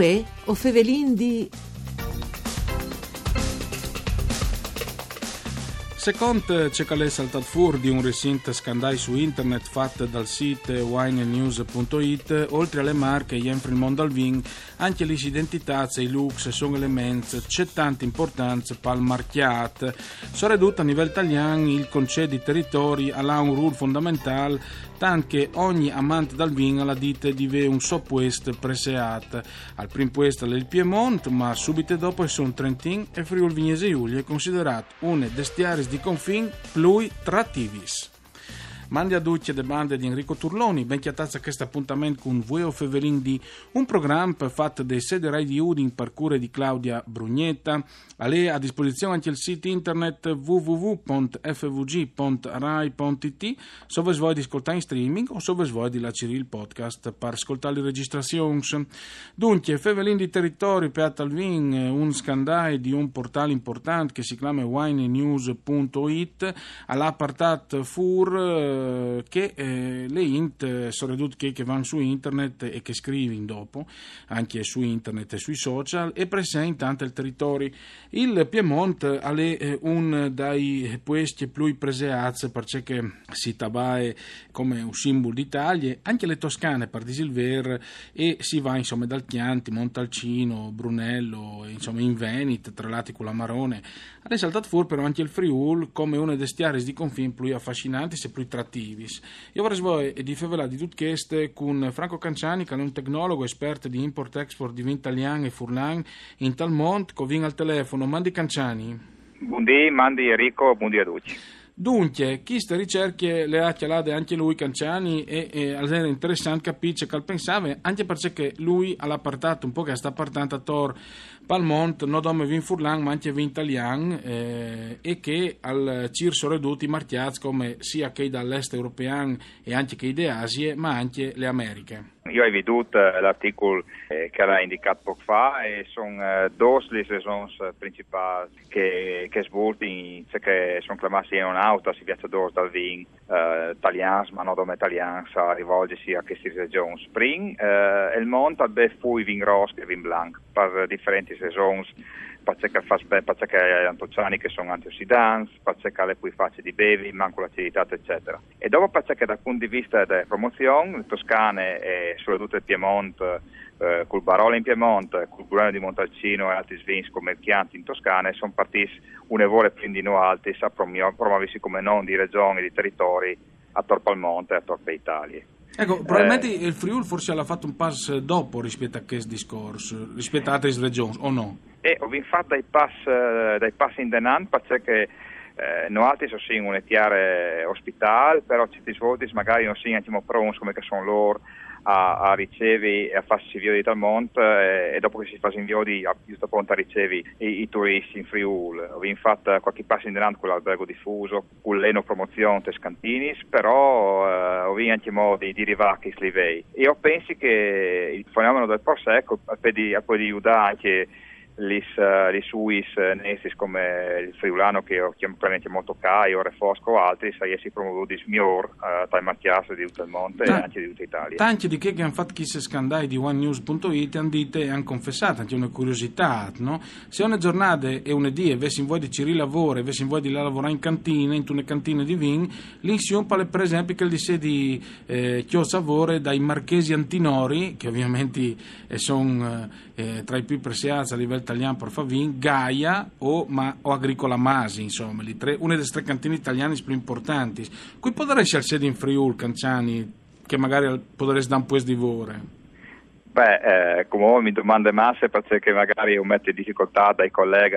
Uè, o fevelin di... Secondo c'è che è saltato fuori di un recente scandale su internet fatto dal sito winenews.it, oltre alle marche Jenfrey Mondalvin, anche le identità e i looks sono elementi, c'è tanta importanza per il marchiato. Sono ridotto a livello italiano il concetto di territori ha un ruolo fondamentale, tanto che ogni amante dal vino la dite di avere un soppuesto preseat. Al primo posto è il Piemonte, ma subito dopo sono Trentin e Friuli Vignese Giulia, considerato una destiaris di confin plui trattivis. Mandi a tutti le bande di Enrico Turloni, ben chiatazza questo appuntamento con Vueo Fevelin di un programma fatto dai sede Rai di Udin per cure di Claudia Brugnetta. A lei a disposizione anche il sito internet www.fvg.rai.it se vuoi di ascoltare in streaming o se vuoi di laciare il podcast per ascoltare le registrazioni. Dunque, Fevelin di Territori per Alvin, un scandale di un portale importante che si chiama winenews.it all'appartat FUR che eh, le int sono ridotte che vanno su internet e che scrivono dopo, anche su internet e sui social, e presentano il territorio. Il Piemonte è eh, un dei posti più preseati perché si tabae come un simbolo d'Italia, anche le toscane per disilver e si va insomma dal Chianti, Montalcino, Brunello, insomma in Veneto, tra l'altro con la Marone. Ha saltato fuori però anche il Friul come uno dei stiari di confine più affascinanti e più trattivi operativis. Io vorrei svolgere di favela di tutte queste con Franco Canciani, che è un tecnologo esperto di import-export di vin italiano e furlan in tal mondo, che viene al telefono. Mandi Canciani. Buondì, mandi Enrico, buondì a tutti. Dunque, queste ricerche le ha chialate anche lui Canciani e, e era interessante capire che pensava, anche perché lui ha portato un po' che sta portando a Tor Palmont, non come vin furlan, ma anche vin italian eh, e che al CIR sono ridotti come sia che dall'est europeo e anche che da Asia, ma anche le Americhe. Io ho veduto eh, l'articolo eh, che era indicato poco fa e sono eh, due le ragioni principali che, che svolti, cioè che sono chiamati in un'auto, si viaggiatori dal vin eh, italiano, ma non come italiano, a rivolgersi a queste regioni. Spring, eh, il mondo ha fu vin rosso e vin blanco per differenti ragioni fa perché antociani che sono antiossidanti, perché le cui facce di bevi, manco l'acidità, eccetera. E dopo perché dal punto di vista della promozione, le toscane e soprattutto il Piemonte, eh, col Barolo in Piemonte, col Burano di Montalcino e altri svins come Chianti in Toscana, sono partiti un'evole più di noi altri a promuoversi come non di regioni, di territori a Torpalmonte e a Torpe Italia. Ecco, probabilmente eh, il Friuli forse l'ha fatto un passo dopo rispetto a questo discorso, rispetto a altre regioni, o no? E ho fatto dai passi, dai passi in denan perché eh, noi altri sono sì un chiare ospitale, però certi svolti magari non siamo pronti come che sono loro a, a ricevi e a farsi invio di Talmont eh, e dopo che si fa invio di a, giusto pronto a ricevi i, i, turisti in Friul. Ho fatto qualche passo in denaro con l'albergo diffuso, con l'eno promozione Tescantinis, però eh, ho visto anche modi di arrivare a Kislivei. Io penso che il fenomeno del Prosecco poi di, di aiutare anche lis, uh, lis uh, nessis come il friulano che ho chiamato molto Cai o Refosco o altri sai si promovuti miglior uh, tra i macchiassi di tutto il mondo Ta- e anche di tutta Italia tanti di che hanno fatto questi scandali di onenews.it hanno detto e hanno confessato anche una curiosità no? se una giornata e un dì avessi in voi di Ciri lavoro e avessi in voi di lavorare in cantina in una cantina di vin l'insieme per esempio che il di di eh, Chio Savore dai marchesi antinori che ovviamente eh, sono eh, tra i più preziati a livello italiano per Favin, Gaia o, ma, o Agricola Masi, insomma, tre, una delle tre cantine italiane più importanti. Qui potresti al sede in Friul, Canciani, che magari potresti dare un po' di vore? Beh, eh, come mi domande masse perché magari io metto in difficoltà dai colleghi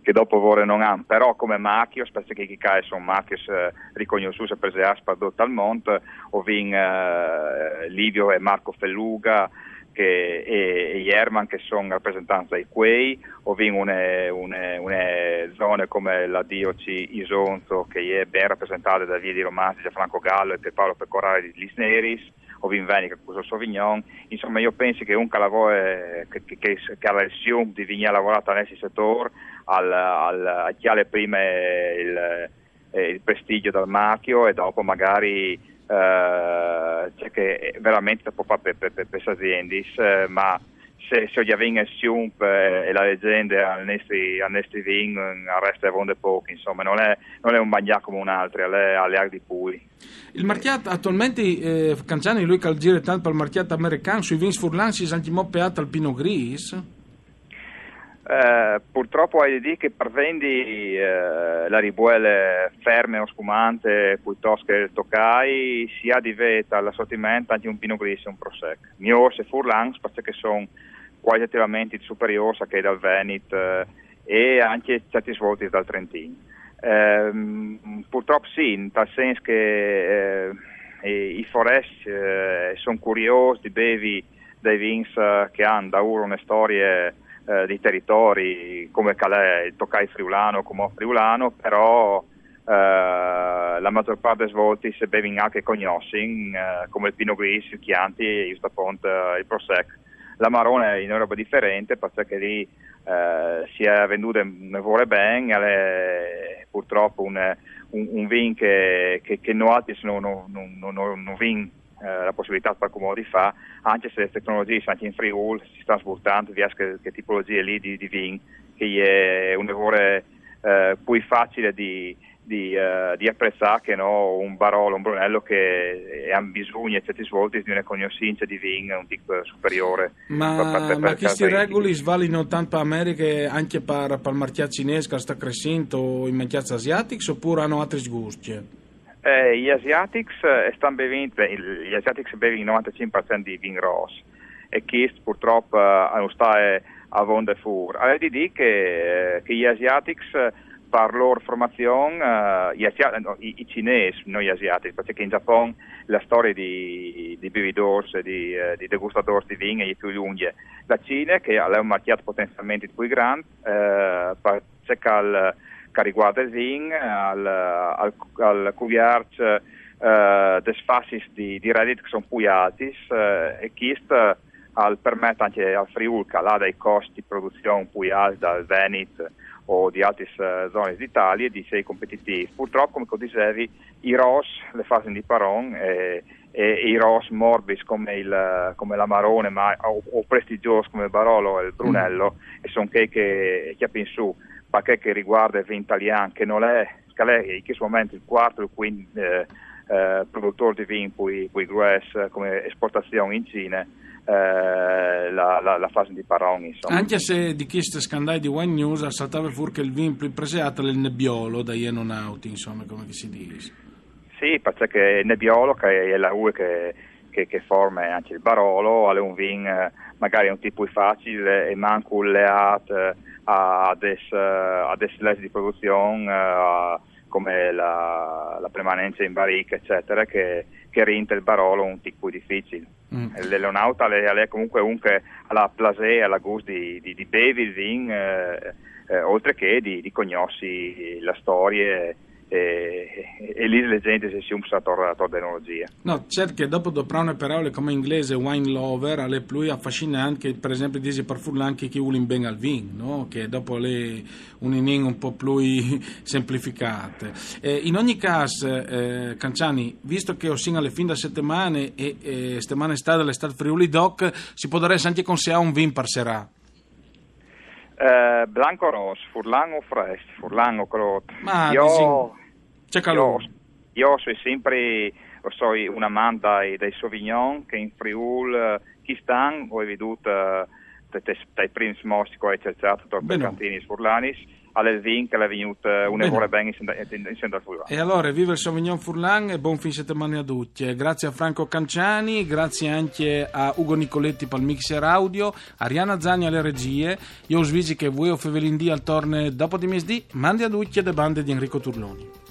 che dopo vorrei non hanno, però come macchio, che chi cae sono macchi eh, riconosciuti e prese aspa dal mondo, ho vin eh, Livio e Marco Felluga, che, e, e Jerman che sono rappresentanti dai Quei, o vengono une, zone come la DOC Isonzo che è ben rappresentata da Via di Romanzi, da Franco Gallo e Paolo Pecorari di Lisneris, o Vinvenica con Sauvignon, insomma io penso che un calavore che, che, che, che ha la lesione di vigna lavorata nel settore, al, al, a chi ha prima il, il prestigio dal marchio e dopo magari Uh, cioè che veramente può fare per, per, per queste aziende, uh, ma se, se io vengo Siump e la leggenda al nostri, al nostri vin resta vonde pochi, insomma, non è, non è un bagnac come un altro, è alle di Pui. Il marchiato attualmente, eh, Canciani, lui che gira tanto per il marchiato americano, sui vins furlan si anche moppeato al Pino Gris? Eh, purtroppo hai dire che per vendi eh, la ribuele ferme o spumante piuttosto che il toccai si ha di veta all'assortimento anche un Pino Gris e un Prosec. Se furlans perché sono qualitativamente superiori a che dal Veneto eh, e anche certi svolti dal Trentino. Eh, purtroppo sì, in tal senso che eh, i foresti eh, sono curiosi di bevi dei vins che hanno da ora una storia eh, di territori come Calais, il Toccai friulano, come friulano, però eh, la maggior parte dei svolti si bevono anche cognosci, eh, come il Pinot Gris, il Chianti, il Stapont, il Prosec. La Marone è in Europa differente perché lì eh, si è venduta un vuole bene, è purtroppo un, un, un vin che, che, che non altri non, non, non, non vin eh, la possibilità per comodi fa, anche se le tecnologie anche in Friul si stanno svuotando via che, che tipologie lì di, di vin, che è un errore eh, più facile di, di, uh, di, apprezzare che no, un Barolo, un Brunello che ha bisogno a certi svolti di una cognoscenza di vin un tipo superiore. Ma, per, per, ma questi regoli svalino tanto per America anche per, per il marchiato cinese che sta crescendo in marchiati asiatici oppure hanno altri gusti? Eh, gli asiatics eh, bevendo, gli asiatics bevono il 95% di vin rosso e questo purtroppo non sta a vonde fur. Allora di dire che, eh, che gli asiatics per loro formazione, gli asiatici, no, i, i, cinesi, non gli asiatici, perché in Giappone la storia di, di bevidors di, uh, di degustatori di vino è più lunga. La Cina, che ha un marchiato potenzialmente più grande, uh, perché che il vin, al, al, al cuviarci eh, des fassis di, di Reddit che sono più alti eh, e questo al permette anche al Friul che ha dei costi di produzione più alti dal Veneto o di altre uh, zone d'Italia di essere competitivi. Purtroppo, come dicevi, i ROS, le fasi di Paron e, e, e, i ROS morbis come, il, come l'Amarone ma, o, o prestigiosi come il Barolo e il Brunello mm. e sono che, che, che in su perché che riguarda il vin italiano che non è, che è in questo momento il quarto il quinto eh, eh, produttore di vin poi, poi grosso come esportazione in Cina eh, la, la, la, fase di Paron insomma. anche se di questo scandale di Wine News saltava fuori che il vin più preseato è il nebbiolo da Ienonauti insomma come si dice sì perché il nebbiolo che è la UE che, che, che forma anche il Barolo è un vin eh, magari un tipo facile e manco leato a a des di produzione uh, come la, la, permanenza in barrica eccetera che, che rende il Barolo un tipo difficile mm. l'Eleonauta è comunque un che ha la plasè, ha la gusto di, di, di bevi il vin eh, eh, oltre che di, di conosci la storia e, e, lì le gente si è usato la tecnologia. No, certo che dopo doprare parole come inglese wine lover, alle più affascinante che per esempio dice per anche chi vuole ben al vin, no? che dopo le un'inin un po' più semplificate. Eh, in ogni caso, eh, Canciani, visto che ho sino alle fine della settimana e eh, settimana estate dell'estate Friuli Doc, si può dare anche con sé un vin per serà. Eh, Blanco Ross, Furlan o Fresh, Furlan o Crot. Ma io, c'è calore. Io, io sono sempre so, un amante dei Sauvignon che in Friul, chi stanno, ho veduto uh, dai primi smossi che ho cercato per cantini furlanis all'Elvin che l'ha venuto un'ora bene in Santa Furlan. E allora, viva il Sauvignon Furlan e buon fin settimana a tutti. Grazie a Franco Canciani, grazie anche a Ugo Nicoletti per il mixer audio, a Riana Zani alle regie, io svisi che voi o Fevelindì al torne dopo di mesdì, mandi a tutti le bande di Enrico Turloni.